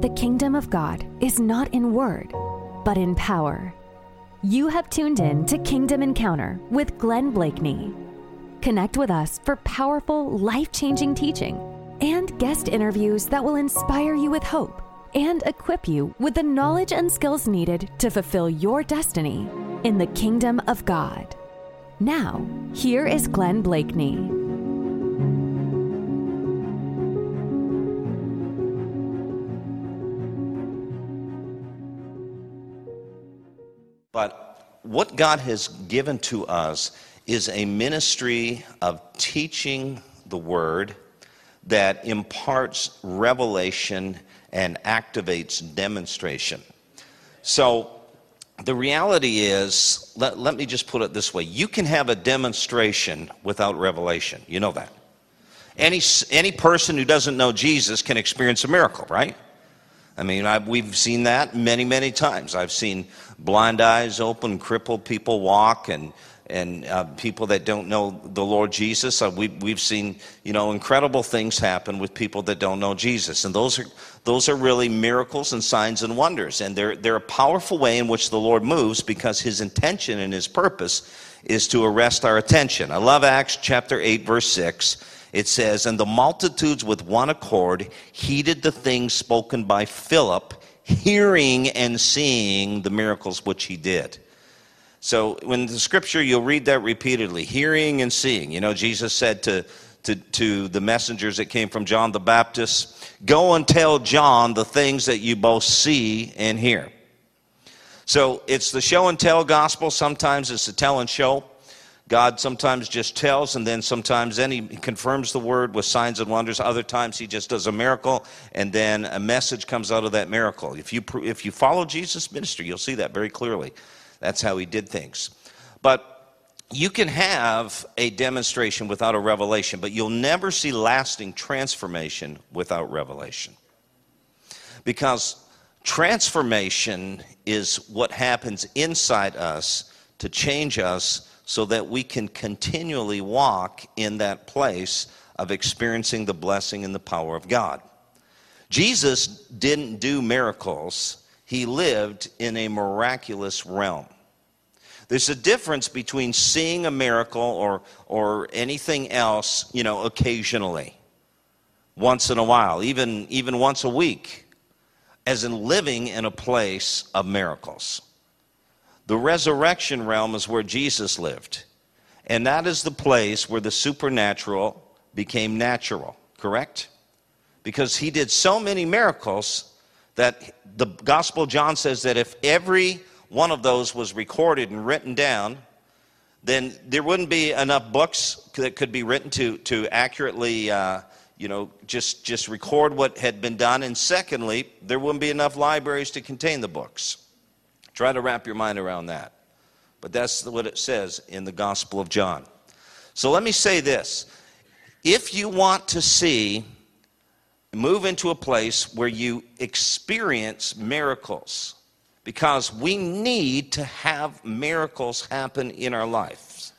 The kingdom of God is not in word, but in power. You have tuned in to Kingdom Encounter with Glenn Bleakney. Connect with us for powerful, life changing teaching and guest interviews that will inspire you with hope and equip you with the knowledge and skills needed to fulfill your destiny in the kingdom of God. Now, here is Glenn Bleakney. But what God has given to us is a ministry of teaching the Word that imparts revelation and activates demonstration. So, the reality is, let, let me just put it this way you can have a demonstration without revelation. You know that. Any, any person who doesn't know Jesus can experience a miracle, right? I mean, I, we've seen that many, many times. I've seen blind eyes open, crippled people walk, and and uh, people that don't know the Lord Jesus. Uh, we, we've seen, you know, incredible things happen with people that don't know Jesus. And those are, those are really miracles and signs and wonders. And they're, they're a powerful way in which the Lord moves because his intention and his purpose is to arrest our attention. I love Acts chapter 8, verse 6. It says, And the multitudes with one accord heeded the things spoken by Philip, hearing and seeing the miracles which he did. So when the scripture, you'll read that repeatedly, hearing and seeing. You know, Jesus said to, to, to the messengers that came from John the Baptist, go and tell John the things that you both see and hear. So it's the show and tell gospel. Sometimes it's the tell and show. God sometimes just tells, and then sometimes then he confirms the word with signs and wonders. Other times he just does a miracle, and then a message comes out of that miracle. If you if you follow Jesus' ministry, you'll see that very clearly. That's how he did things. But you can have a demonstration without a revelation, but you'll never see lasting transformation without revelation. Because transformation is what happens inside us to change us so that we can continually walk in that place of experiencing the blessing and the power of God. Jesus didn't do miracles he lived in a miraculous realm. There's a difference between seeing a miracle or, or anything else, you know, occasionally, once in a while, even, even once a week, as in living in a place of miracles. The resurrection realm is where Jesus lived, and that is the place where the supernatural became natural, correct? Because he did so many miracles that the Gospel of John says that if every one of those was recorded and written down, then there wouldn't be enough books that could be written to, to accurately, uh, you know, just, just record what had been done. And secondly, there wouldn't be enough libraries to contain the books. Try to wrap your mind around that. But that's what it says in the Gospel of John. So let me say this. If you want to see move into a place where you experience miracles because we need to have miracles happen in our lives.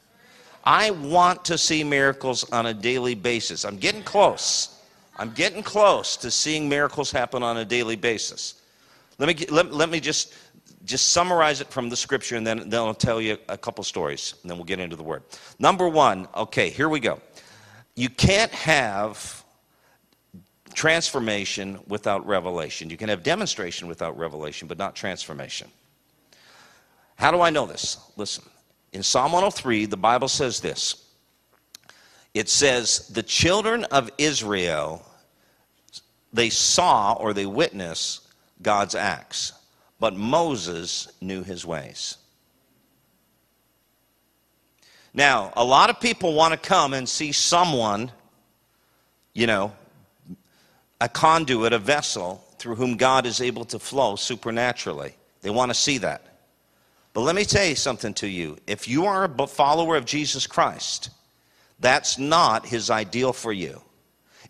I want to see miracles on a daily basis. I'm getting close. I'm getting close to seeing miracles happen on a daily basis. Let me, let, let me just, just summarize it from the scripture and then, then I'll tell you a couple stories and then we'll get into the word. Number one, okay, here we go. You can't have transformation without revelation. You can have demonstration without revelation, but not transformation. How do I know this? Listen, in Psalm 103, the Bible says this it says, The children of Israel, they saw or they witnessed God's acts, but Moses knew his ways. Now, a lot of people want to come and see someone, you know, a conduit, a vessel through whom God is able to flow supernaturally. They want to see that. But let me tell you something to you. If you are a follower of Jesus Christ, that's not his ideal for you.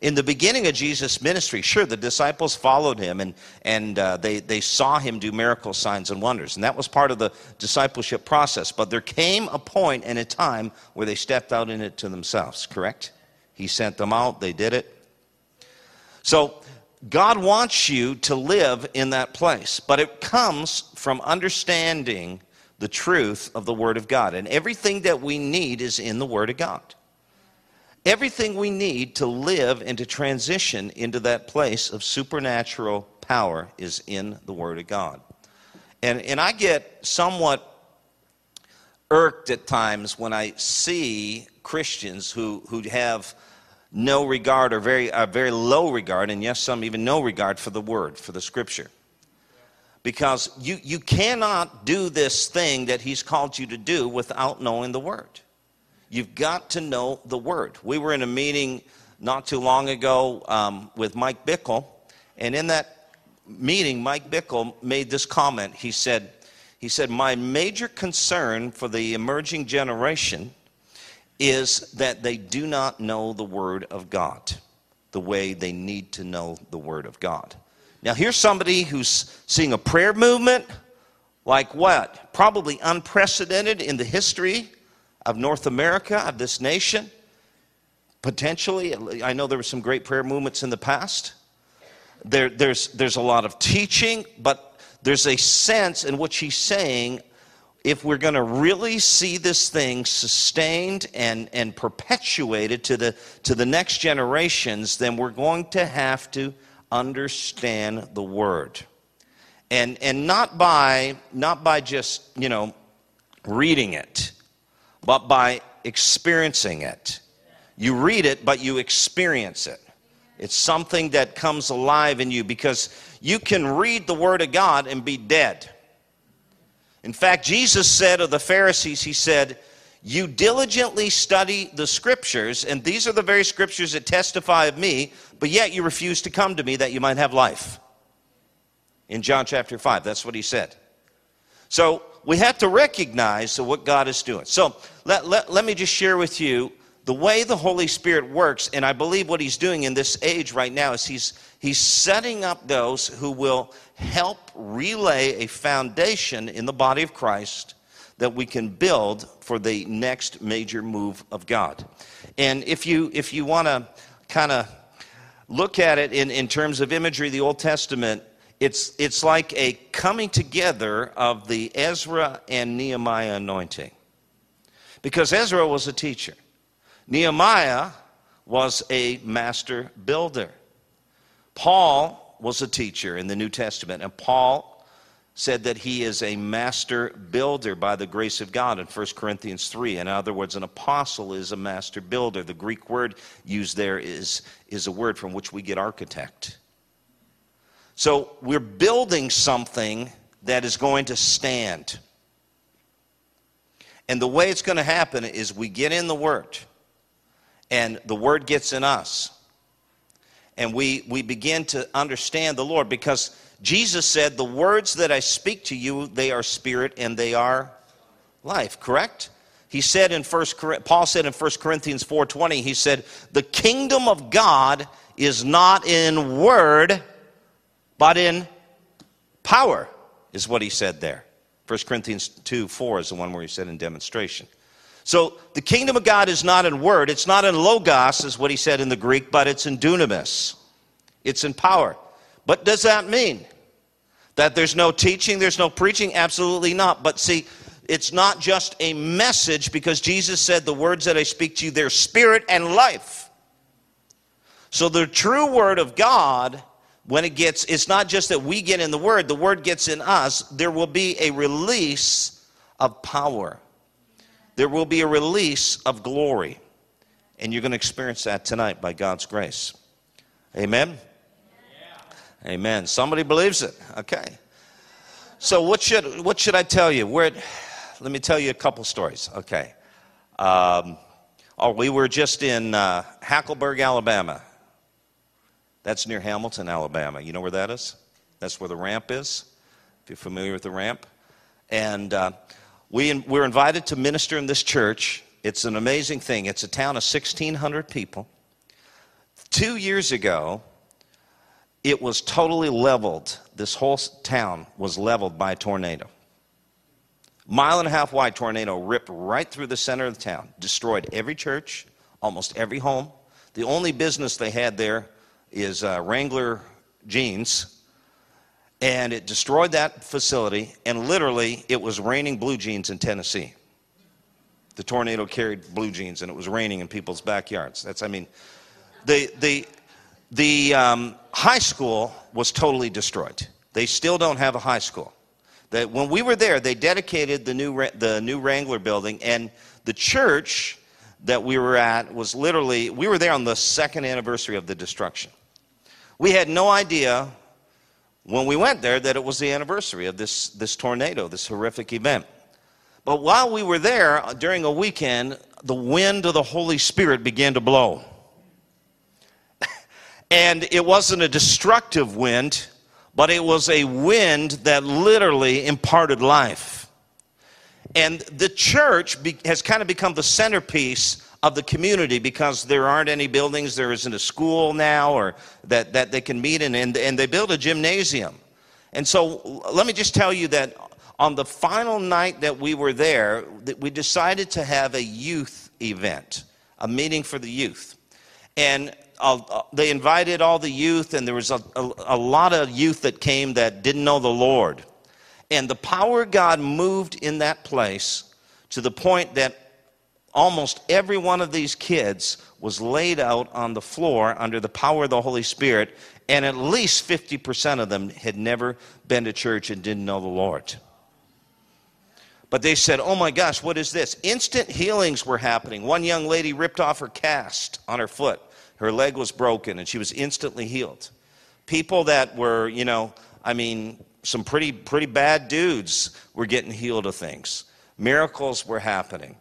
In the beginning of Jesus' ministry, sure, the disciples followed him and, and uh, they, they saw him do miracle signs and wonders. And that was part of the discipleship process. But there came a point and a time where they stepped out in it to themselves, correct? He sent them out, they did it. So God wants you to live in that place, but it comes from understanding the truth of the Word of God. And everything that we need is in the Word of God. Everything we need to live and to transition into that place of supernatural power is in the Word of God. And, and I get somewhat irked at times when I see Christians who, who have no regard or very, uh, very low regard, and yes, some even no regard for the Word, for the Scripture. Because you, you cannot do this thing that He's called you to do without knowing the Word. You've got to know the Word. We were in a meeting not too long ago um, with Mike Bickle, and in that meeting, Mike Bickle made this comment. He said, he said, My major concern for the emerging generation is that they do not know the Word of God the way they need to know the Word of God. Now, here's somebody who's seeing a prayer movement like what? Probably unprecedented in the history of North America, of this nation. Potentially, I know there were some great prayer movements in the past. There, there's, there's a lot of teaching, but there's a sense in which he's saying if we're going to really see this thing sustained and, and perpetuated to the, to the next generations, then we're going to have to understand the Word. And, and not, by, not by just, you know, reading it, but by experiencing it. You read it, but you experience it. It's something that comes alive in you because you can read the Word of God and be dead. In fact, Jesus said of the Pharisees, He said, You diligently study the Scriptures, and these are the very Scriptures that testify of me, but yet you refuse to come to me that you might have life. In John chapter 5, that's what He said. So we have to recognize what God is doing. So let, let, let me just share with you the way the Holy Spirit works, and I believe what He's doing in this age right now is He's, he's setting up those who will help relay a foundation in the body of Christ that we can build for the next major move of God. And if you, if you want to kind of look at it in, in terms of imagery, the Old Testament, it's, it's like a coming together of the Ezra and Nehemiah anointing. Because Ezra was a teacher. Nehemiah was a master builder. Paul was a teacher in the New Testament, and Paul said that he is a master builder by the grace of God in 1 Corinthians 3. In other words, an apostle is a master builder. The Greek word used there is, is a word from which we get architect. So we're building something that is going to stand. And the way it's going to happen is we get in the Word and the word gets in us. And we, we begin to understand the Lord because Jesus said, The words that I speak to you, they are spirit and they are life, correct? He said in first Paul said in 1 Corinthians 4:20, he said, "The kingdom of God is not in word, but in power," is what he said there. 1 Corinthians 2 4 is the one where he said in demonstration. So the kingdom of God is not in word, it's not in logos, is what he said in the Greek, but it's in dunamis. It's in power. What does that mean? That there's no teaching, there's no preaching? Absolutely not. But see, it's not just a message because Jesus said, The words that I speak to you, they're spirit and life. So the true word of God, when it gets, it's not just that we get in the word, the word gets in us, there will be a release of power there will be a release of glory. And you're going to experience that tonight by God's grace. Amen? Yeah. Amen. Somebody believes it. Okay. So what should what should I tell you? Where let me tell you a couple stories. Okay. Um, oh, we were just in uh, Hackleburg, Alabama. That's near Hamilton, Alabama. You know where that is? That's where the ramp is. If you're familiar with the ramp, and uh, we, we're invited to minister in this church. It's an amazing thing. It's a town of 1,600 people. Two years ago, it was totally leveled. This whole town was leveled by a tornado. Mile and a half wide tornado ripped right through the center of the town, destroyed every church, almost every home. The only business they had there is uh, Wrangler jeans, and it destroyed that facility, and literally it was raining blue jeans in Tennessee. The tornado carried blue jeans, and it was raining in people's backyards. That's, I mean, the, the, the um, high school was totally destroyed. They still don't have a high school. That when we were there, they dedicated the new, the new Wrangler building, and the church that we were at was literally, we were there on the second anniversary of the destruction. We had no idea when we went there that it was the anniversary of this, this tornado, this horrific event. But while we were there uh, during a weekend, the wind of the Holy Spirit began to blow. and it wasn't a destructive wind, but it was a wind that literally imparted life. And the church be, has kind of become the centerpiece of the community because there aren't any buildings, there isn't a school now or that, that they can meet in, and, and they build a gymnasium. And so let me just tell you that on the final night that we were there, that we decided to have a youth event, a meeting for the youth. And uh, they invited all the youth, and there was a, a, a lot of youth that came that didn't know the Lord. And the power of God moved in that place to the point that almost every one of these kids was laid out on the floor under the power of the Holy Spirit, and at least 50% of them had never been to church and didn't know the Lord. But they said, Oh my gosh, what is this? Instant healings were happening. One young lady ripped off her cast on her foot. Her leg was broken and she was instantly healed. People that were, you know, I mean, some pretty, pretty bad dudes were getting healed of things. Miracles were happening.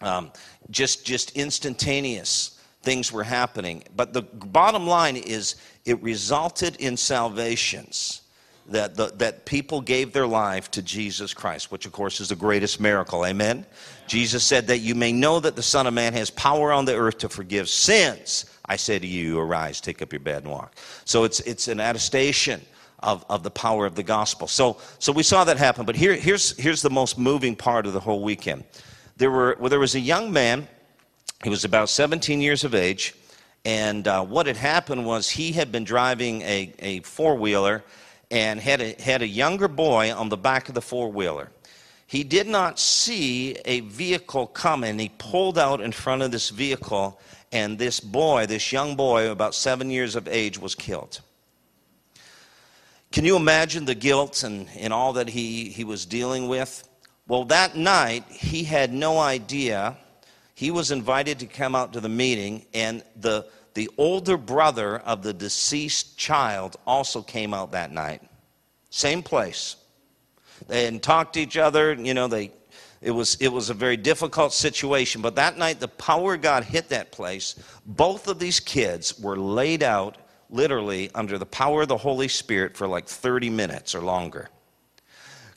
Um, just, just instantaneous things were happening. But the bottom line is it resulted in salvations. That, the, that people gave their life to Jesus Christ, which of course is the greatest miracle. Amen? Jesus said that you may know that the Son of Man has power on the earth to forgive sins. I say to you, arise, take up your bed and walk. So it's, it's an attestation of, of the power of the gospel. So, so we saw that happen. But here, here's, here's the most moving part of the whole weekend. There, were, well, there was a young man, he was about 17 years of age, and uh, what had happened was he had been driving a, a four wheeler and had a, had a younger boy on the back of the four wheeler. He did not see a vehicle coming. He pulled out in front of this vehicle, and this boy, this young boy, about seven years of age, was killed. Can you imagine the guilt and, and all that he, he was dealing with? Well, that night, he had no idea. He was invited to come out to the meeting, and the, the older brother of the deceased child also came out that night. Same place. They hadn't talked to each other, you know, they, it, was, it was a very difficult situation. But that night, the power of God hit that place. Both of these kids were laid out literally under the power of the Holy Spirit for like 30 minutes or longer.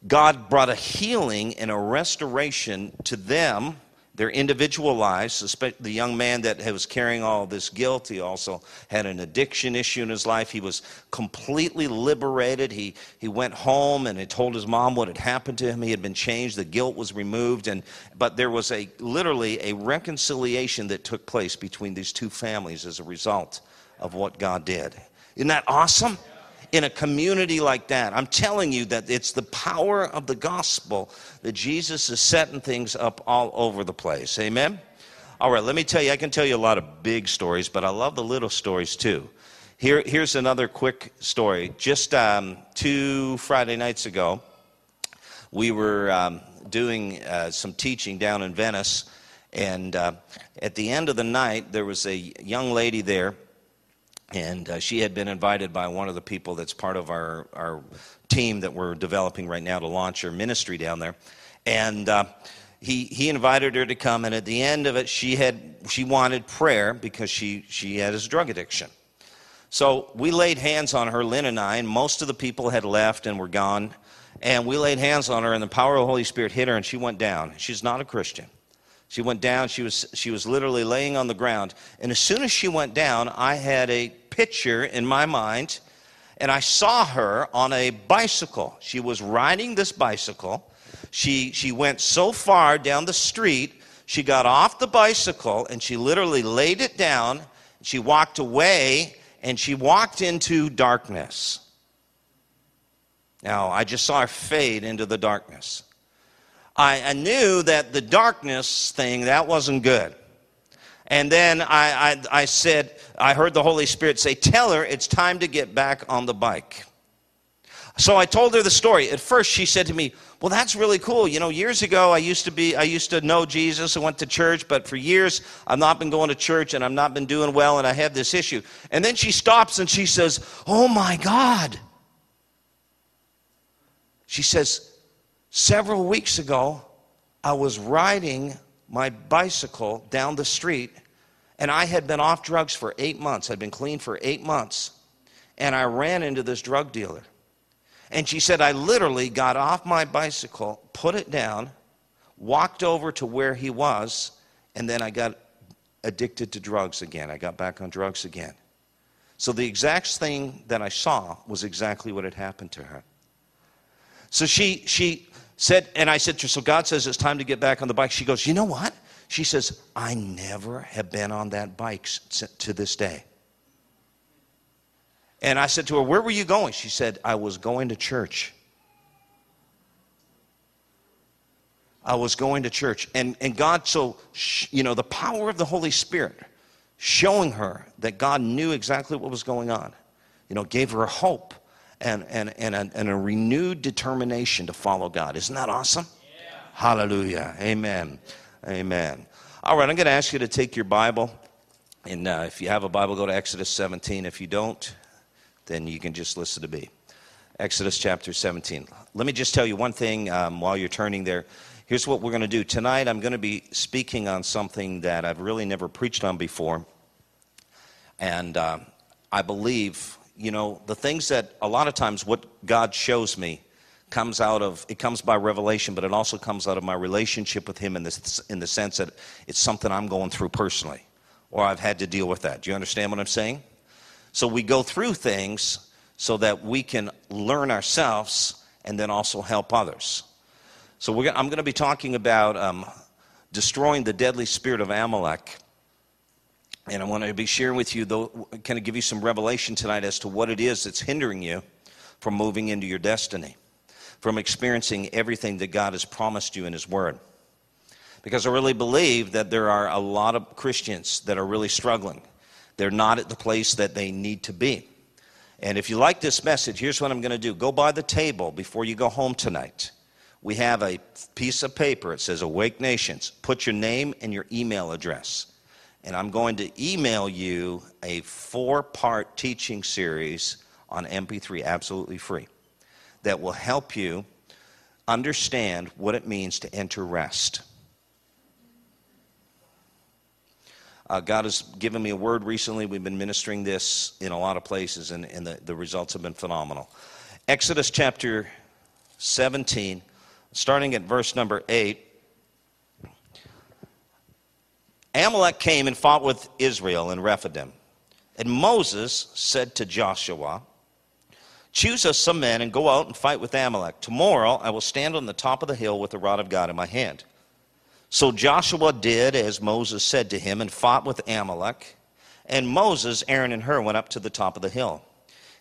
God brought a healing and a restoration to them, their individual lives. The young man that was carrying all this guilt, he also had an addiction issue in his life. He was completely liberated. He, he went home and he told his mom what had happened to him. He had been changed. The guilt was removed. And, but there was a literally a reconciliation that took place between these two families as a result of what God did. Isn't that awesome? In a community like that, I'm telling you that it's the power of the gospel that Jesus is setting things up all over the place. Amen? All right, let me tell you, I can tell you a lot of big stories, but I love the little stories too. Here, here's another quick story. Just um, two Friday nights ago, we were um, doing uh, some teaching down in Venice, and uh, at the end of the night, there was a young lady there and uh, she had been invited by one of the people that's part of our, our team that we're developing right now to launch her ministry down there. And uh, he, he invited her to come, and at the end of it, she, had, she wanted prayer because she, she had his drug addiction. So we laid hands on her, Lynn and I, and most of the people had left and were gone. And we laid hands on her, and the power of the Holy Spirit hit her, and she went down. She's not a Christian. She went down. She was, she was literally laying on the ground. And as soon as she went down, I had a picture in my mind, and I saw her on a bicycle. She was riding this bicycle. She, she went so far down the street, she got off the bicycle and she literally laid it down. She walked away and she walked into darkness. Now, I just saw her fade into the darkness. I, I knew that the darkness thing, that wasn't good. And then I, I, I said, I heard the Holy Spirit say, Tell her it's time to get back on the bike. So I told her the story. At first, she said to me, Well, that's really cool. You know, years ago, I used to be, I used to know Jesus and went to church, but for years, I've not been going to church and I've not been doing well, and I have this issue. And then she stops and she says, Oh my God. She says, Several weeks ago, I was riding my bicycle down the street, and I had been off drugs for eight months. I'd been clean for eight months, and I ran into this drug dealer. And she said, I literally got off my bicycle, put it down, walked over to where he was, and then I got addicted to drugs again. I got back on drugs again. So the exact thing that I saw was exactly what had happened to her. So she, she said, and I said to her, So God says it's time to get back on the bike. She goes, You know what? She says, I never have been on that bike to this day. And I said to her, Where were you going? She said, I was going to church. I was going to church. And, and God, so, you know, the power of the Holy Spirit showing her that God knew exactly what was going on, you know, gave her hope and, and, and, a, and a renewed determination to follow God. Isn't that awesome? Yeah. Hallelujah. Amen. Amen. All right, I'm going to ask you to take your Bible. And uh, if you have a Bible, go to Exodus 17. If you don't, then you can just listen to me. Exodus chapter 17. Let me just tell you one thing um, while you're turning there. Here's what we're going to do. Tonight, I'm going to be speaking on something that I've really never preached on before. And uh, I believe you know, the things that a lot of times what God shows me comes out of it comes by revelation, but it also comes out of my relationship with Him in this in the sense that it's something I'm going through personally, or I've had to deal with that. Do you understand what I'm saying? So we go through things so that we can learn ourselves and then also help others. So I'm going to be talking about um, destroying the deadly spirit of Amalek and I want to be sharing with you, though, kind of give you some revelation tonight as to what it is that's hindering you from moving into your destiny, from experiencing everything that God has promised you in His Word. Because I really believe that there are a lot of Christians that are really struggling. They're not at the place that they need to be. And if you like this message, here's what I'm going to do go by the table before you go home tonight. We have a piece of paper. It says Awake Nations. Put your name and your email address and I'm going to email you a four part teaching series on MP3 absolutely free that will help you understand what it means to enter rest. Uh, God has given me a word recently. We've been ministering this in a lot of places, and, and the, the results have been phenomenal. Exodus chapter 17, starting at verse number 8. Amalek came and fought with Israel in Rephidim. And Moses said to Joshua, Choose us some men and go out and fight with Amalek. Tomorrow I will stand on the top of the hill with the rod of God in my hand. So Joshua did as Moses said to him and fought with Amalek. And Moses, Aaron, and Hur went up to the top of the hill.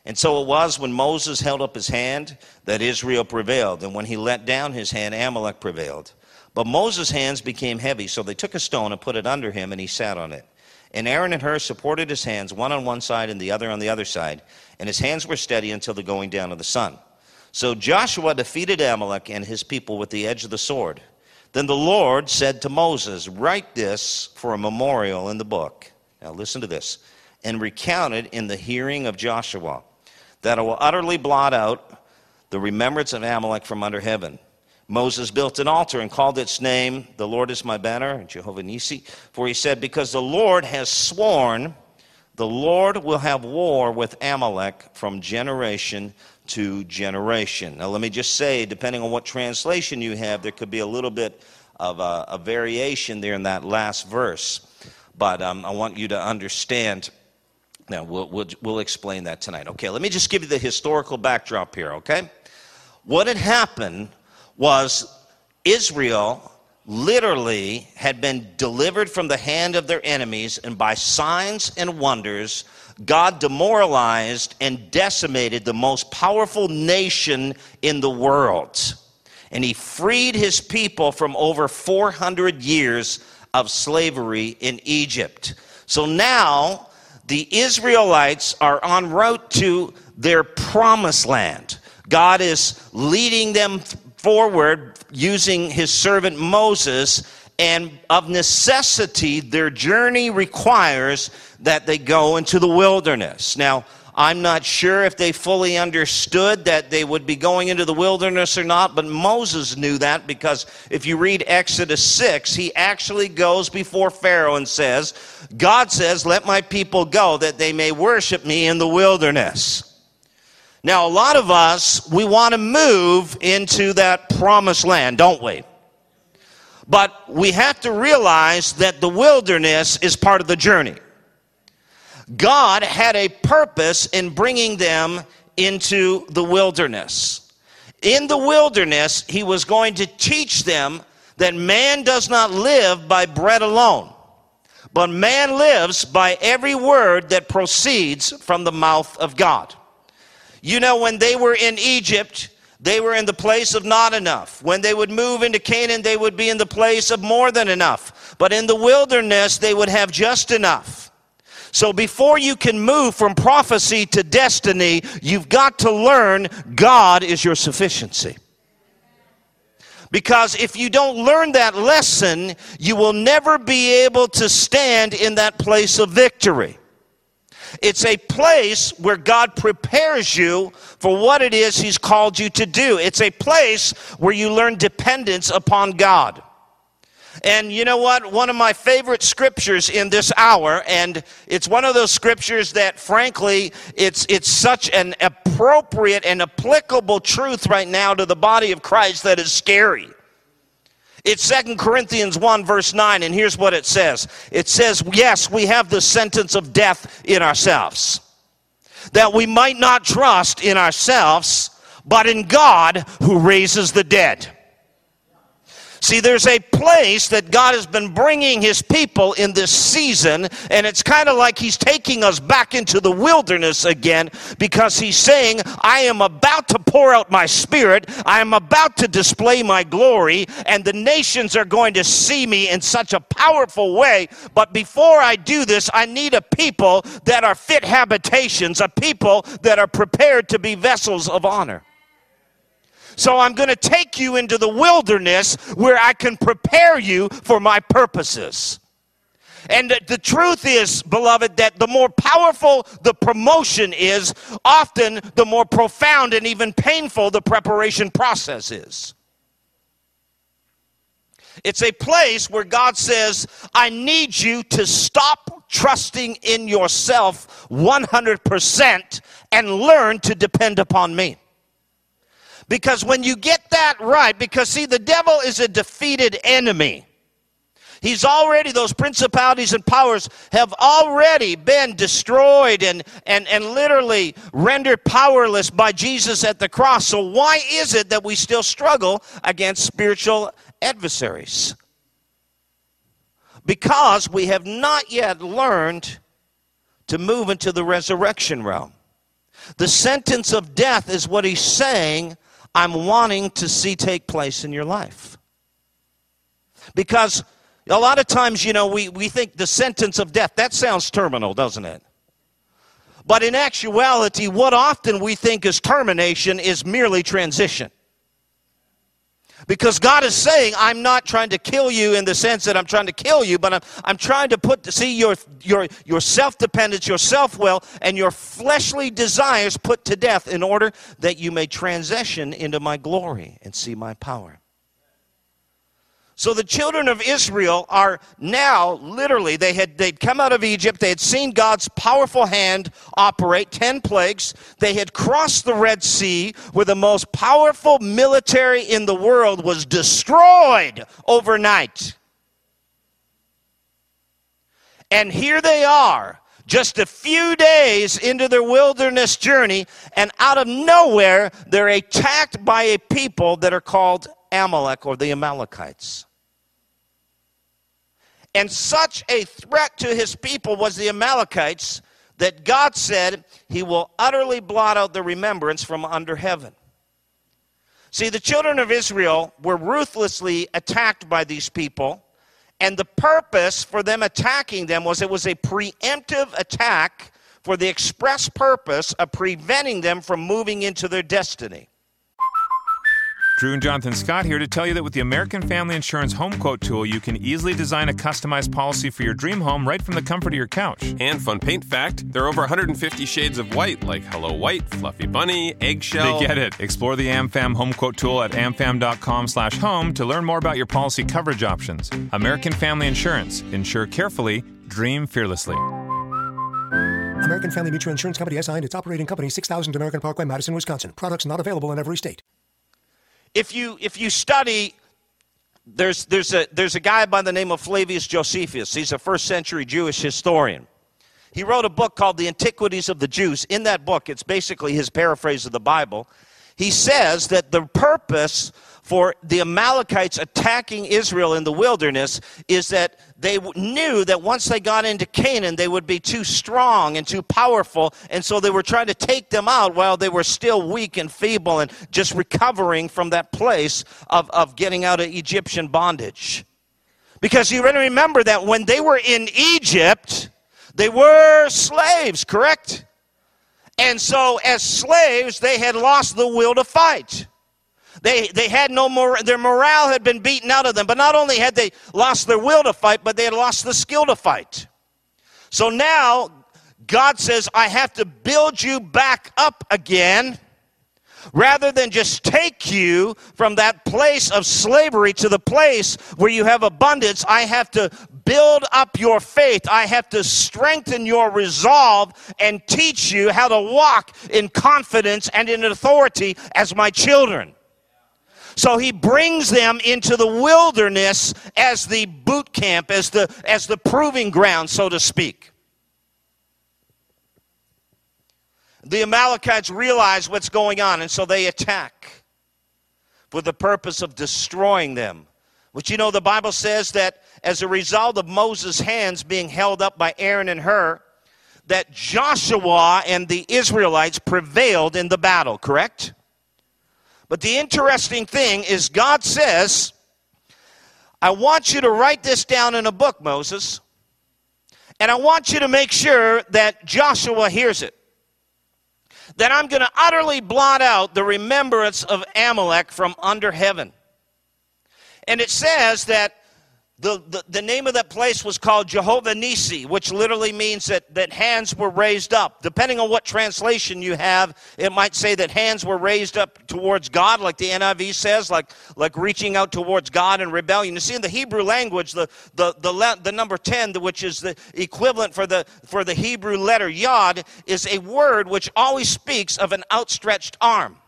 And so it was when Moses held up his hand that Israel prevailed. And when he let down his hand, Amalek prevailed. But Moses' hands became heavy, so they took a stone and put it under him, and he sat on it. And Aaron and Hur supported his hands, one on one side and the other on the other side, and his hands were steady until the going down of the sun. So Joshua defeated Amalek and his people with the edge of the sword. Then the Lord said to Moses, Write this for a memorial in the book. Now listen to this. And recount it in the hearing of Joshua, that I will utterly blot out the remembrance of Amalek from under heaven. Moses built an altar and called its name, The Lord is my banner, Jehovah Nisi. For he said, Because the Lord has sworn, the Lord will have war with Amalek from generation to generation. Now, let me just say, depending on what translation you have, there could be a little bit of a, a variation there in that last verse. But um, I want you to understand. Now, we'll, we'll, we'll explain that tonight. Okay, let me just give you the historical backdrop here, okay? What had happened was Israel literally had been delivered from the hand of their enemies, and by signs and wonders, God demoralized and decimated the most powerful nation in the world. And he freed his people from over 400 years of slavery in Egypt. So now the Israelites are en route to their promised land. God is leading them forward using his servant Moses, and of necessity, their journey requires that they go into the wilderness. Now, I'm not sure if they fully understood that they would be going into the wilderness or not, but Moses knew that because if you read Exodus 6, he actually goes before Pharaoh and says, God says, Let my people go that they may worship me in the wilderness. Now, a lot of us, we want to move into that promised land, don't we? But we have to realize that the wilderness is part of the journey. God had a purpose in bringing them into the wilderness. In the wilderness, He was going to teach them that man does not live by bread alone, but man lives by every word that proceeds from the mouth of God. You know, when they were in Egypt, they were in the place of not enough. When they would move into Canaan, they would be in the place of more than enough. But in the wilderness, they would have just enough. So before you can move from prophecy to destiny, you've got to learn God is your sufficiency. Because if you don't learn that lesson, you will never be able to stand in that place of victory. It's a place where God prepares you for what it is He's called you to do. It's a place where you learn dependence upon God. And you know what? One of my favorite scriptures in this hour, and it's one of those scriptures that, frankly, it's, it's such an appropriate and applicable truth right now to the body of Christ that is scary. It's Second Corinthians 1, verse 9, and here's what it says It says, Yes, we have the sentence of death in ourselves, that we might not trust in ourselves, but in God who raises the dead. See, there's a place that God has been bringing his people in this season, and it's kind of like he's taking us back into the wilderness again because he's saying, I am about to pour out my spirit, I am about to display my glory, and the nations are going to see me in such a powerful way. But before I do this, I need a people that are fit habitations, a people that are prepared to be vessels of honor. So I'm going to take you into the wilderness where I can prepare you for my purposes. And the truth is, beloved, that the more powerful the promotion is, often the more profound and even painful the preparation process is. It's a place where God says, I need you to stop trusting in yourself 100% and learn to depend upon me. Because when you get that right, because see, the devil is a defeated enemy. He's already, those principalities and powers have already been destroyed and, and, and literally rendered powerless by Jesus at the cross. So, why is it that we still struggle against spiritual adversaries? Because we have not yet learned to move into the resurrection realm. The sentence of death is what he's saying I'm wanting to see take place in your life. Because a lot of times, you know, we, we think the sentence of death, that sounds terminal, doesn't it? But in actuality, what often we think is termination is merely transition. Because God is saying, I'm not trying to kill you in the sense that I'm trying to kill you, but I'm, I'm trying to put, see your, your, your self dependence, your self will, and your fleshly desires put to death in order that you may transition into my glory and see my power. So the children of Israel are now literally they had they'd come out of Egypt, they had seen God's powerful hand operate 10 plagues. They had crossed the Red Sea where the most powerful military in the world was destroyed overnight. And here they are, just a few days into their wilderness journey, and out of nowhere, they're attacked by a people that are called Amalek or the Amalekites. And such a threat to his people was the Amalekites that God said he will utterly blot out the remembrance from under heaven. See, the children of Israel were ruthlessly attacked by these people, and the purpose for them attacking them was it was a preemptive attack for the express purpose of preventing them from moving into their destiny. Drew and Jonathan Scott here to tell you that with the American Family Insurance Home Quote tool, you can easily design a customized policy for your dream home right from the comfort of your couch. And fun paint fact there are over 150 shades of white, like Hello White, Fluffy Bunny, Eggshell. They get it. Explore the AmFam Home Quote tool at amfam.com slash home to learn more about your policy coverage options. American Family Insurance. Insure carefully, dream fearlessly. American Family Mutual Insurance Company SI and its operating company 6000 American Parkway, Madison, Wisconsin. Products not available in every state. If you if you study there's there's a there's a guy by the name of Flavius Josephus. He's a first century Jewish historian. He wrote a book called The Antiquities of the Jews. In that book, it's basically his paraphrase of the Bible. He says that the purpose for the Amalekites attacking Israel in the wilderness is that they knew that once they got into Canaan, they would be too strong and too powerful. And so they were trying to take them out while they were still weak and feeble and just recovering from that place of, of getting out of Egyptian bondage. Because you remember that when they were in Egypt, they were slaves, correct? And so, as slaves, they had lost the will to fight. They, they had no more, their morale had been beaten out of them. But not only had they lost their will to fight, but they had lost the skill to fight. So now, God says, I have to build you back up again rather than just take you from that place of slavery to the place where you have abundance, I have to build up your faith. I have to strengthen your resolve and teach you how to walk in confidence and in authority as my children. So he brings them into the wilderness as the boot camp, as the, as the proving ground, so to speak. The Amalekites realize what's going on, and so they attack for the purpose of destroying them. But you know, the Bible says that as a result of Moses' hands being held up by Aaron and Hur, that Joshua and the Israelites prevailed in the battle, correct? But the interesting thing is, God says, I want you to write this down in a book, Moses, and I want you to make sure that Joshua hears it. That I'm going to utterly blot out the remembrance of Amalek from under heaven. And it says that the, the, name of that place was called Jehovah Nisi, which literally means that, that hands were raised up. Depending on what translation you have, it might say that hands were raised up towards God, like the NIV says, like, like reaching out towards God in rebellion. You see, in the Hebrew language, the, the, the, the number 10, which is the equivalent for the, for the Hebrew letter Yod, is a word which always speaks of an outstretched arm.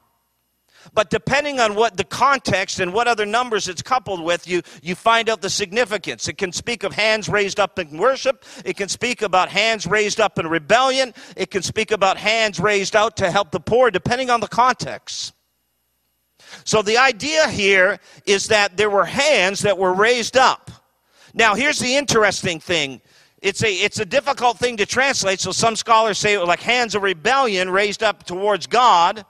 But depending on what the context and what other numbers it's coupled with, you, you find out the significance. It can speak of hands raised up in worship. It can speak about hands raised up in rebellion. It can speak about hands raised out to help the poor, depending on the context. So the idea here is that there were hands that were raised up. Now, here's the interesting thing. It's a, it's a difficult thing to translate, so some scholars say it like hands of rebellion raised up towards God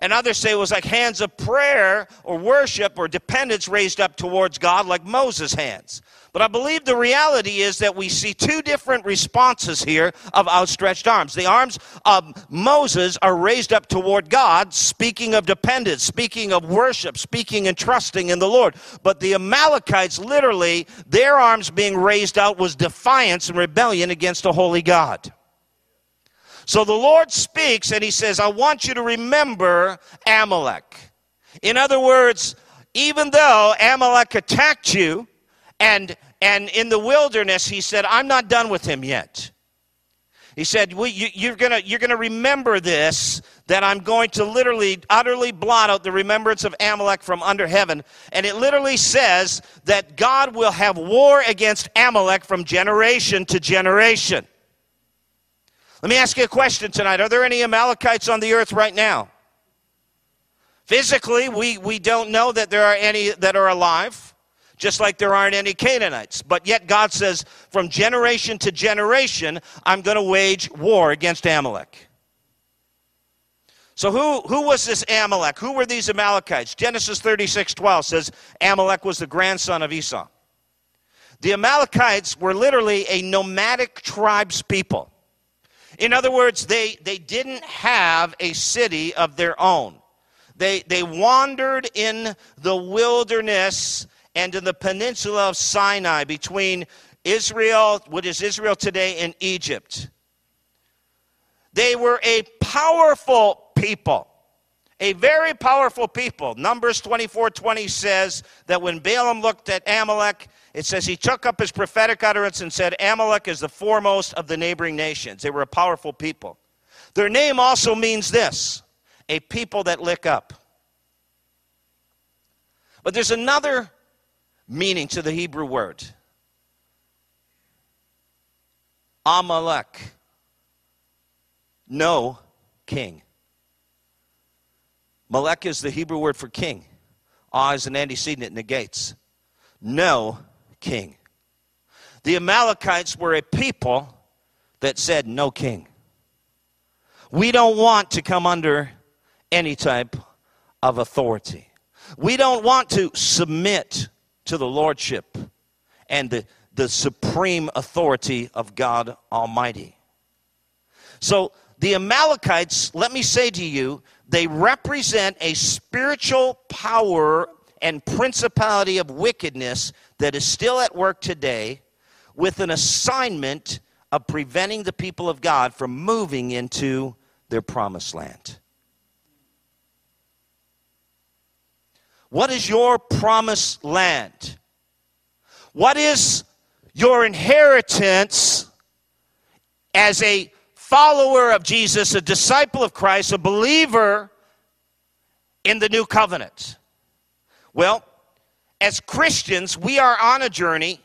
and others say it was like hands of prayer or worship or dependence raised up towards God, like Moses' hands. But I believe the reality is that we see two different responses here of outstretched arms. The arms of Moses are raised up toward God, speaking of dependence, speaking of worship, speaking and trusting in the Lord. But the Amalekites, literally, their arms being raised out was defiance and rebellion against a holy God. So the Lord speaks and he says, I want you to remember Amalek. In other words, even though Amalek attacked you and, and in the wilderness, he said, I'm not done with him yet. He said, well, you, are going you're going to remember this, that I'm going to literally, utterly blot out the remembrance of Amalek from under heaven. And it literally says that God will have war against Amalek from generation to generation. Let me ask you a question tonight. Are there any Amalekites on the earth right now? Physically, we, we don't know that there are any that are alive. just like there aren't any Canaanites. But yet God says, from generation to generation, I'm going to wage war against Amalek. So who, who was this Amalek? Who were these Amalekites? Genesis 36, 12 says Amalek was the grandson of Esau. The Amalekites were literally a nomadic tribes people. In other words, they, they didn't have a city of their own. They, they wandered in the wilderness and in the peninsula of Sinai between Israel, what is Israel today, and Egypt. They were a powerful people. A very powerful people. Numbers 24 20 says that when Balaam looked at Amalek, it says he took up his prophetic utterance and said, Amalek is the foremost of the neighboring nations. They were a powerful people. Their name also means this a people that lick up. But there's another meaning to the Hebrew word Amalek. No king. Malek is the Hebrew word for king. Ah is an antecedent, it negates. No king. The Amalekites were a people that said, No king. We don't want to come under any type of authority. We don't want to submit to the lordship and the, the supreme authority of God Almighty. So, the Amalekites, let me say to you, they represent a spiritual power and principality of wickedness that is still at work today with an assignment of preventing the people of God from moving into their promised land. What is your promised land? What is your inheritance as a follower of Jesus, a disciple of Christ, a believer in the new covenant? Well, as Christians, we are on a journey,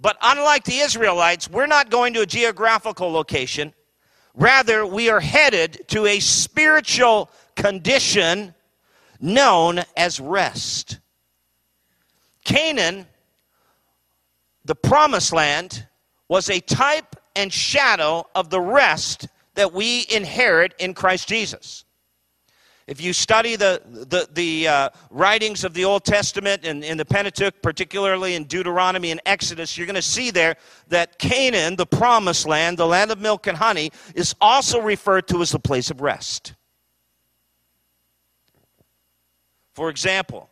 but unlike the Israelites, we're not going to a geographical location. Rather, we are headed to a spiritual condition known as rest. Canaan, the promised land, was a type and shadow of the rest that we inherit in Christ Jesus. If you study the, the, the uh, writings of the Old Testament and in the Pentateuch, particularly in Deuteronomy and Exodus, you're going to see there that Canaan, the promised land, the land of milk and honey, is also referred to as the place of rest. For example,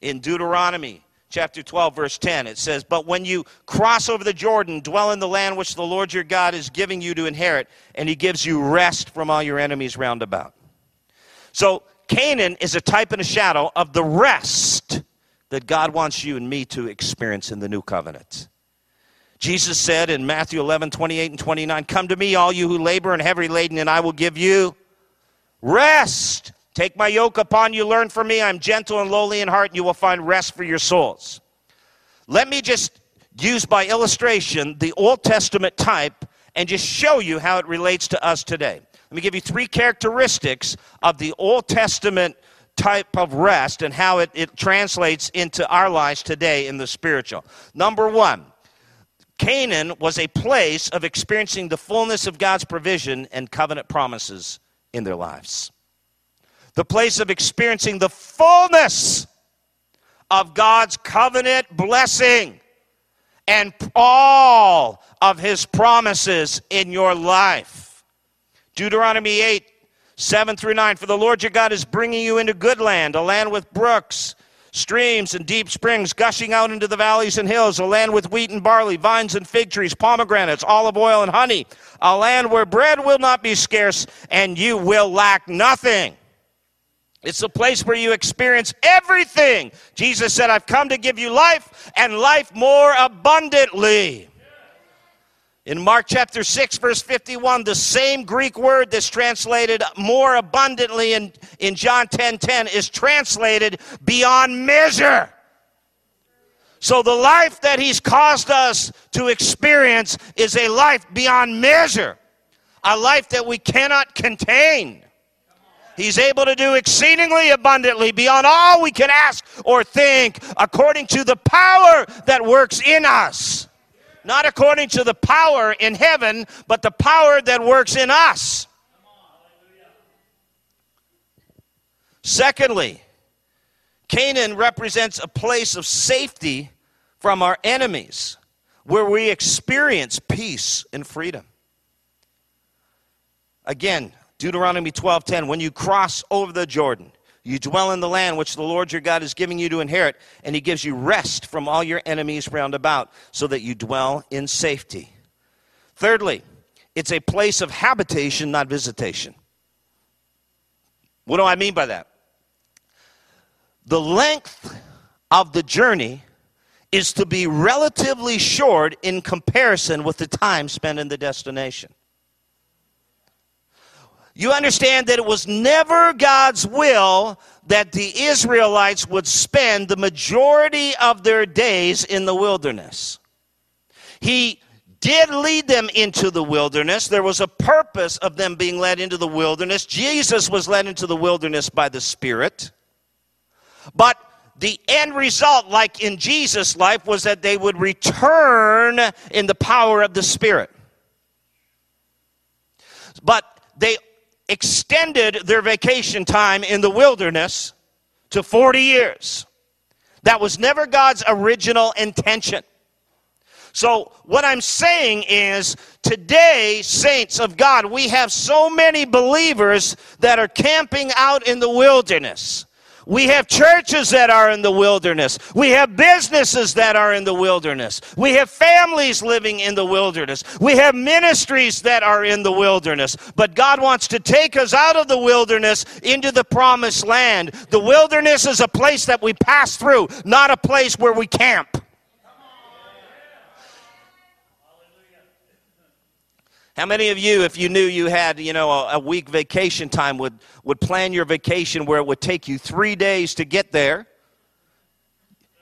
in Deuteronomy chapter 12, verse 10, it says, But when you cross over the Jordan, dwell in the land which the Lord your God is giving you to inherit, and he gives you rest from all your enemies round about. So, Canaan is a type and a shadow of the rest that God wants you and me to experience in the new covenant. Jesus said in Matthew 11, 28 and 29, Come to me, all you who labor and heavy laden, and I will give you rest. Take my yoke upon you, learn from me. I'm gentle and lowly in heart, and you will find rest for your souls. Let me just use by illustration the Old Testament type and just show you how it relates to us today. Let me give you three characteristics of the Old Testament type of rest and how it, it translates into our lives today in the spiritual. Number one, Canaan was a place of experiencing the fullness of God's provision and covenant promises in their lives the place of experiencing the fullness of God's covenant blessing and all of his promises in your life. Deuteronomy 8, 7 through 9. For the Lord your God is bringing you into good land, a land with brooks, streams, and deep springs gushing out into the valleys and hills, a land with wheat and barley, vines and fig trees, pomegranates, olive oil and honey, a land where bread will not be scarce and you will lack nothing. It's a place where you experience everything. Jesus said, I've come to give you life and life more abundantly. In Mark chapter 6, verse 51, the same Greek word that's translated more abundantly in, in John 10 10 is translated beyond measure. So the life that he's caused us to experience is a life beyond measure, a life that we cannot contain He's able to do exceedingly abundantly beyond all we can ask or think, according to the power that works in us. Not according to the power in heaven, but the power that works in us. Secondly, Canaan represents a place of safety from our enemies where we experience peace and freedom. Again, Deuteronomy 12:10, when you cross over the Jordan, you dwell in the land which the Lord your God is giving you to inherit, and he gives you rest from all your enemies round about, so that you dwell in safety. Thirdly, it's a place of habitation, not visitation. What do I mean by that? The length of the journey is to be relatively short in comparison with the time spent in the destination. You understand that it was never God's will that the Israelites would spend the majority of their days in the wilderness. He did lead them into the wilderness. There was a purpose of them being led into the wilderness. Jesus was led into the wilderness by the Spirit. But the end result, like in Jesus' life, was that they would return in the power of the Spirit. But they extended their vacation time in the wilderness to 40 years. That was never God's original intention. So, what I'm saying is, today, saints of God, we have so many believers that are camping out in the wilderness. We have churches that are in the wilderness. We have businesses that are in the wilderness. We have families living in the wilderness. We have ministries that are in the wilderness. But God wants to take us out of the wilderness into the promised land. The wilderness is a place that we pass through, not a place where we camp. How many of you, if you knew you had, you know, a, a, week vacation time, would, would plan your vacation where it would take you three days to get there?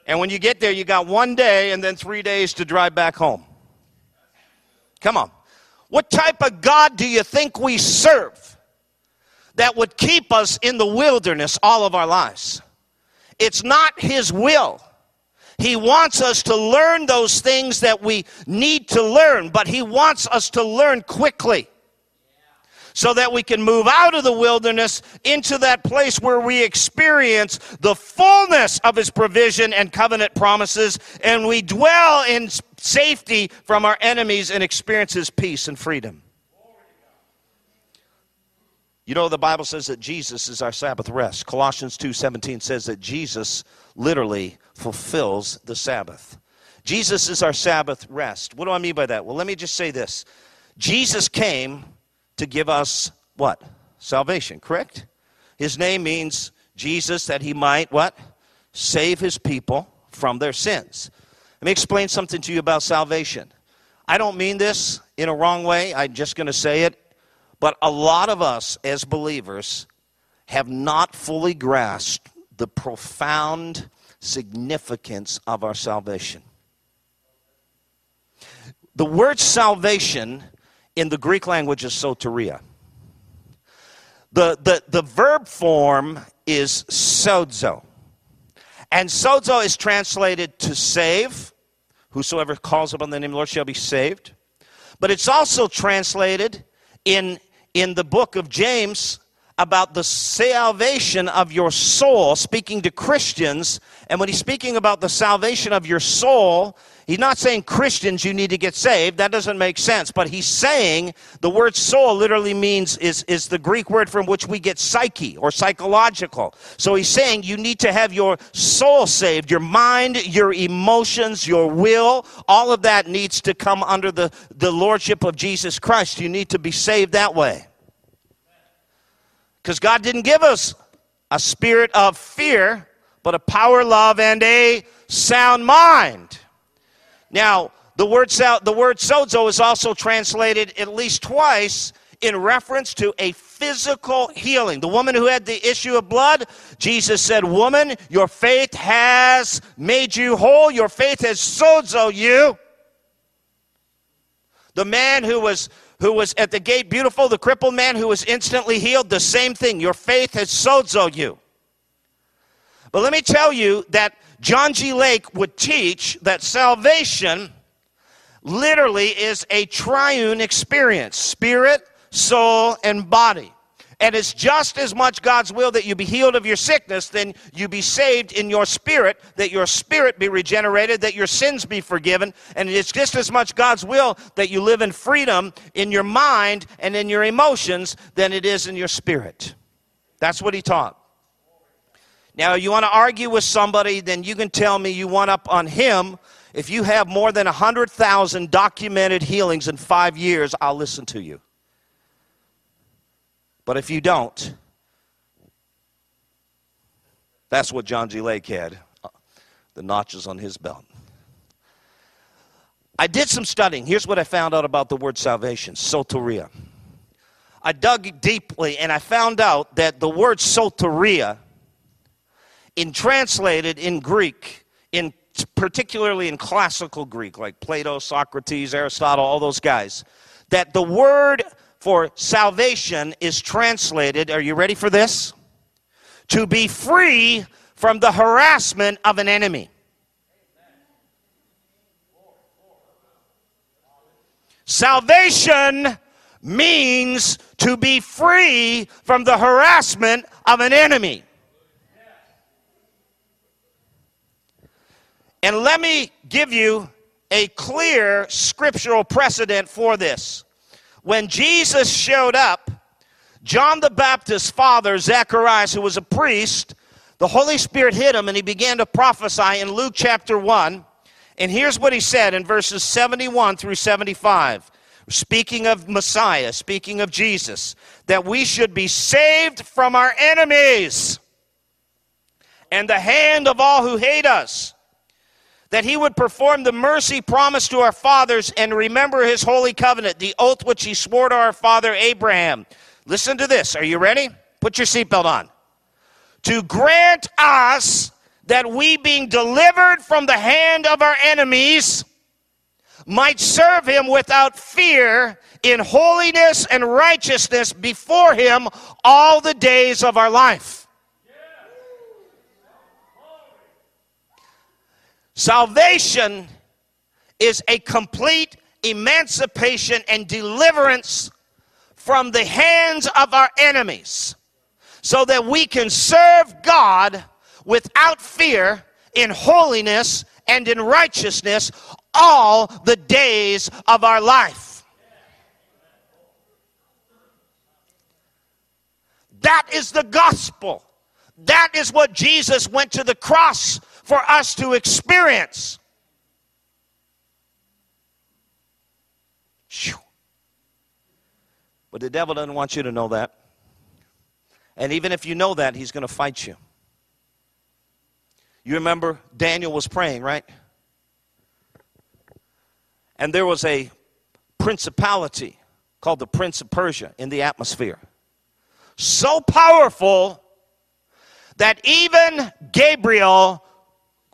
And when you get there, you got one day and then three days to drive back home. Come on. What type of God do you think we serve that would keep us in the wilderness all of our lives? It's not His will. He wants us to learn those things that we need to learn, but He wants us to learn quickly so that we can move out of the wilderness into that place where we experience the fullness of His provision and covenant promises, and we dwell in safety from our enemies and experience His peace and freedom. You know the Bible says that Jesus is our Sabbath rest. Colossians 2:17 says that Jesus literally fulfills the Sabbath. Jesus is our Sabbath rest. What do I mean by that? Well, let me just say this. Jesus came to give us what? Salvation, correct? His name means Jesus that he might what? Save his people from their sins. Let me explain something to you about salvation. I don't mean this in a wrong way. I'm just going to say it but a lot of us as believers have not fully grasped the profound significance of our salvation. The word salvation in the Greek language is soteria. The, the, the verb form is sozo. And sozo is translated to save. Whosoever calls upon the name of the Lord shall be saved. But it's also translated in in the book of James about the salvation of your soul, speaking to Christians. And when he's speaking about the salvation of your soul, he's not saying Christians, you need to get saved. That doesn't make sense. But he's saying the word soul literally means, is, is the Greek word from which we get psyche or psychological. So he's saying you need to have your soul saved, your mind, your emotions, your will, all of that needs to come under the, the lordship of Jesus Christ. You need to be saved that way. Because God didn't give us a spirit of fear, but a power, love, and a sound mind. Now, the word, the word sozo is also translated at least twice in reference to a physical healing. The woman who had the issue of blood, Jesus said, Woman, your faith has made you whole. Your faith has sozo you. The man who was who was at the gate beautiful, the crippled man who was instantly healed, the same thing. Your faith has sozo you. But let me tell you that John G. Lake would teach that salvation literally is a triune experience spirit, soul, and body. And it's just as much God's will that you be healed of your sickness, then you be saved in your spirit, that your spirit be regenerated, that your sins be forgiven. And it's just as much God's will that you live in freedom in your mind and in your emotions than it is in your spirit. That's what he taught. Now, you want to argue with somebody, then you can tell me you want up on him. If you have more than 100,000 documented healings in five years, I'll listen to you. But if you don't, that's what John G. Lake had uh, the notches on his belt. I did some studying. Here's what I found out about the word salvation soteria. I dug deeply and I found out that the word soteria, in translated in Greek, in particularly in classical Greek, like Plato, Socrates, Aristotle, all those guys, that the word for salvation is translated, are you ready for this? To be free from the harassment of an enemy. Salvation means to be free from the harassment of an enemy. And let me give you a clear scriptural precedent for this. When Jesus showed up, John the Baptist's father, Zacharias, who was a priest, the Holy Spirit hit him and he began to prophesy in Luke chapter 1. And here's what he said in verses 71 through 75. Speaking of Messiah, speaking of Jesus, that we should be saved from our enemies and the hand of all who hate us that he would perform the mercy promised to our fathers and remember his holy covenant, the oath which he swore to our father Abraham. Listen to this. Are you ready? Put your seatbelt on. To grant us that we, being delivered from the hand of our enemies, might serve him without fear in holiness and righteousness before him all the days of our life. Salvation is a complete emancipation and deliverance from the hands of our enemies so that we can serve God without fear in holiness and in righteousness all the days of our life. That is the gospel. That is what Jesus went to the cross for us to experience. But the devil doesn't want you to know that. And even if you know that, he's going to fight you. You remember Daniel was praying, right? And there was a principality called the Prince of Persia in the atmosphere. So powerful that even Gabriel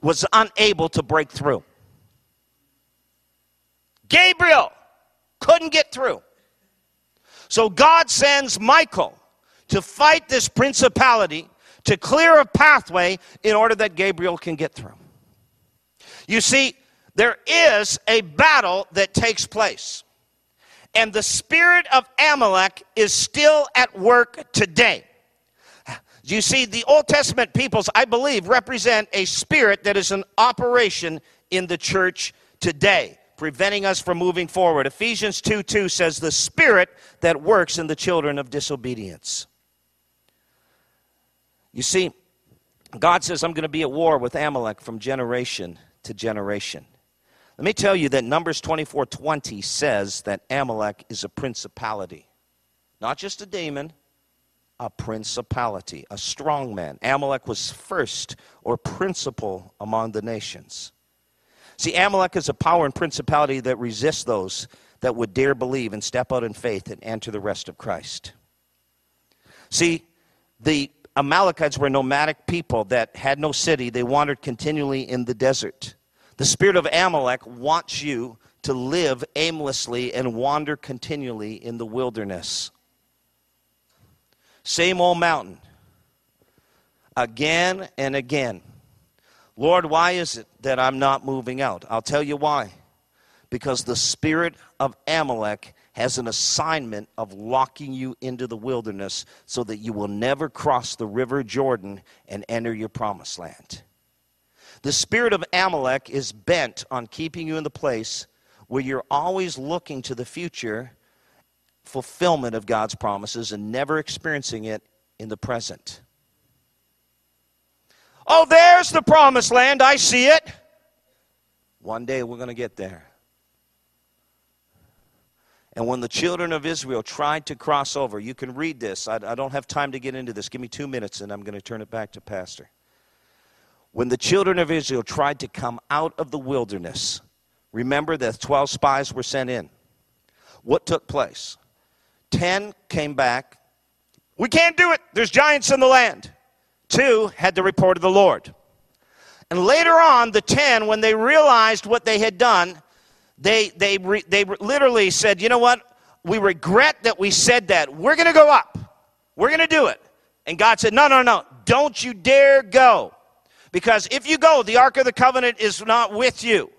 was unable to break through. Gabriel couldn't get through. So God sends Michael to fight this principality to clear a pathway in order that Gabriel can get through. You see, there is a battle that takes place. And the spirit of Amalek is still at work today. You see, the Old Testament peoples, I believe, represent a spirit that is in operation in the church today, preventing us from moving forward. Ephesians 2 2 says, The spirit that works in the children of disobedience. You see, God says, I'm going to be at war with Amalek from generation to generation. Let me tell you that Numbers 24 20 says that Amalek is a principality, not just a demon a principality, a strong man. Amalek was first or principal among the nations. See, Amalek is a power and principality that resists those that would dare believe and step out in faith and enter the rest of Christ. See, the Amalekites were nomadic people that had no city, they wandered continually in the desert. The spirit of Amalek wants you to live aimlessly and wander continually in the wilderness. Same old mountain. Again and again. Lord, why is it that I'm not moving out? I'll tell you why. Because the spirit of Amalek has an assignment of locking you into the wilderness so that you will never cross the river Jordan and enter your promised land. The spirit of Amalek is bent on keeping you in the place where you're always looking to the future fulfillment of God's promises and never experiencing it in the present. Oh, there's the promised land. I see it. One day we're going to get there. And when the children of Israel tried to cross over, you can read this. I, I, don't have time to get into this. Give me two minutes and I'm going to turn it back to Pastor. When the children of Israel tried to come out of the wilderness, remember that 12 spies were sent in. What took place? 10 came back. We can't do it. There's giants in the land. Two had the report of the Lord. And later on, the 10, when they realized what they had done, they, they, re, they literally said, you know what? We regret that we said that. We're going to go up. We're going to do it. And God said, no, no, no. Don't you dare go. Because if you go, the Ark of the Covenant is not with you.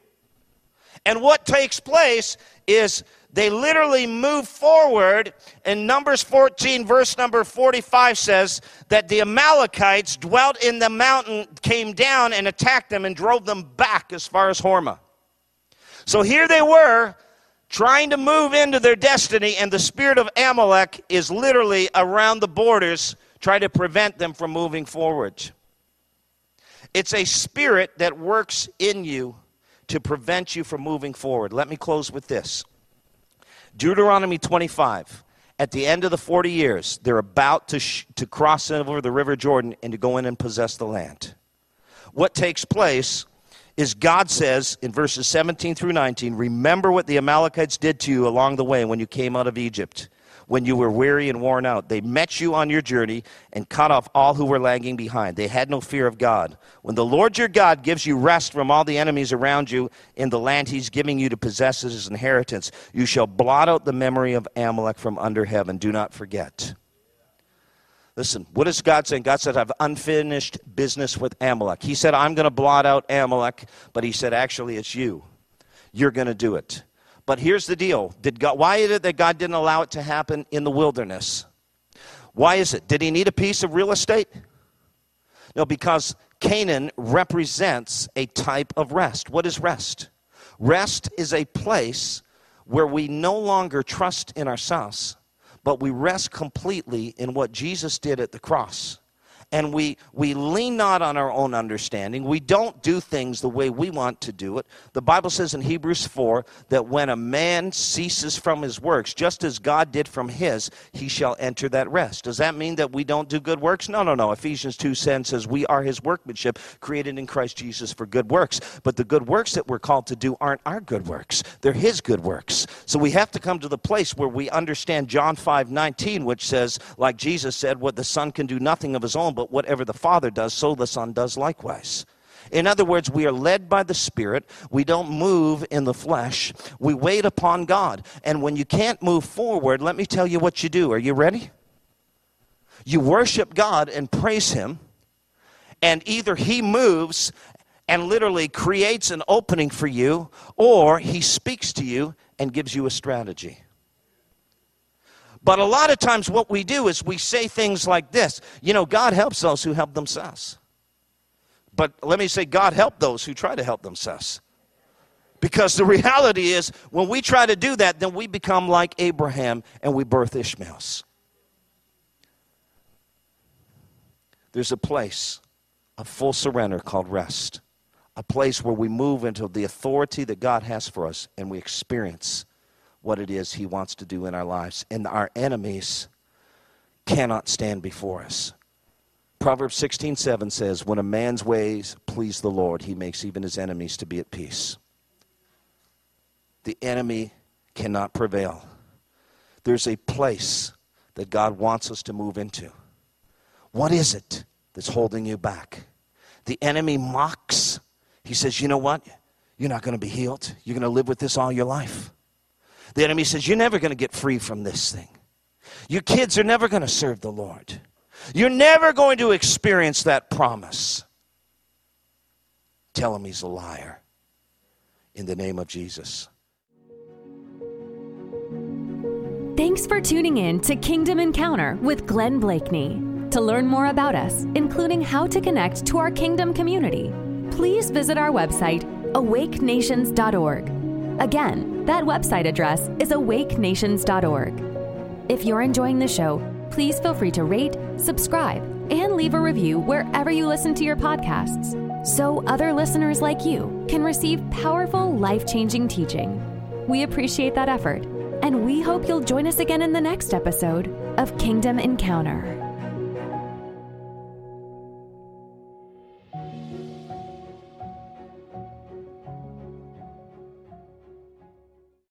And what takes place is they literally move forward. And Numbers 14, verse number 45 says that the Amalekites dwelt in the mountain, came down and attacked them and drove them back as far as Hormah. So here they were trying to move into their destiny, and the spirit of Amalek is literally around the borders trying to prevent them from moving forward. It's a spirit that works in you to prevent you from moving forward. Let me close with this Deuteronomy 25. At the end of the 40 years, they're about to, sh- to cross over the River Jordan and to go in and possess the land. What takes place is God says in verses 17 through 19, Remember what the Amalekites did to you along the way when you came out of Egypt, when you were weary and worn out. They met you on your journey and cut off all who were lagging behind. They had no fear of God. When the Lord your God gives you rest from all the enemies around you in the land he's giving you to possess as his inheritance, you shall blot out the memory of Amalek from under heaven. Do not forget. Listen, what is God saying? God said, I have unfinished business with Amalek. He said, I'm going to blot out Amalek, but he said, actually, it's you. You're going to do it. But here's the deal. Did God, why is it that God didn't allow it to happen in the wilderness? Why is it? Did he need a piece of real estate? No, because Canaan represents a type of rest. What is rest? Rest is a place where we no longer trust in ourselves but we rest completely in what Jesus did at the cross and we, we lean not on our own understanding. We don't do things the way we want to do it. The Bible says in Hebrews 4 that when a man ceases from his works, just as God did from his, he shall enter that rest. Does that mean that we don't do good works? No, no, no. Ephesians 2 says we are his workmanship, created in Christ Jesus for good works. But the good works that we're called to do aren't our good works, they're his good works. So we have to come to the place where we understand John 5 19, which says, like Jesus said, what the Son can do nothing of his own but whatever the Father does, so the Son does likewise. In other words, we are led by the Spirit. We don't move in the flesh. We wait upon God. And when you can't move forward, let me tell you what you do. Are you ready? You worship God and praise Him, and either He moves and literally creates an opening for you, or He speaks to you and gives you a strategy. But a lot of times, what we do is we say things like this You know, God helps those who help themselves. But let me say, God help those who try to help themselves. Because the reality is, when we try to do that, then we become like Abraham and we birth Ishmaels. There's a place of full surrender called rest, a place where we move into the authority that God has for us and we experience what it is He wants to do in our lives. And our enemies cannot stand before us. Proverbs 16 7 says, When a man's ways please the Lord, he makes even his enemies to be at peace. The enemy cannot prevail. There's a place that God wants us to move into. What is it that's holding you back? The enemy mocks. He says, You know what? you're not going to be healed. You're going to live with this all your life. The enemy says, You're never going to get free from this thing. Your kids are never going to serve the Lord. You're never going to experience that promise. Tell him he's a liar. In the name of Jesus. Thanks for tuning in to Kingdom Encounter with Glenn Bleakney. To learn more about us, including how to connect to our kingdom community, please visit our website, awakenations.org. Again, that website address is awakenations.org. If you're enjoying the show, please feel free to rate, subscribe, and leave a review wherever you listen to your podcasts so other listeners like you can receive powerful, life changing teaching. We appreciate that effort, and we hope you'll join us again in the next episode of Kingdom Encounter.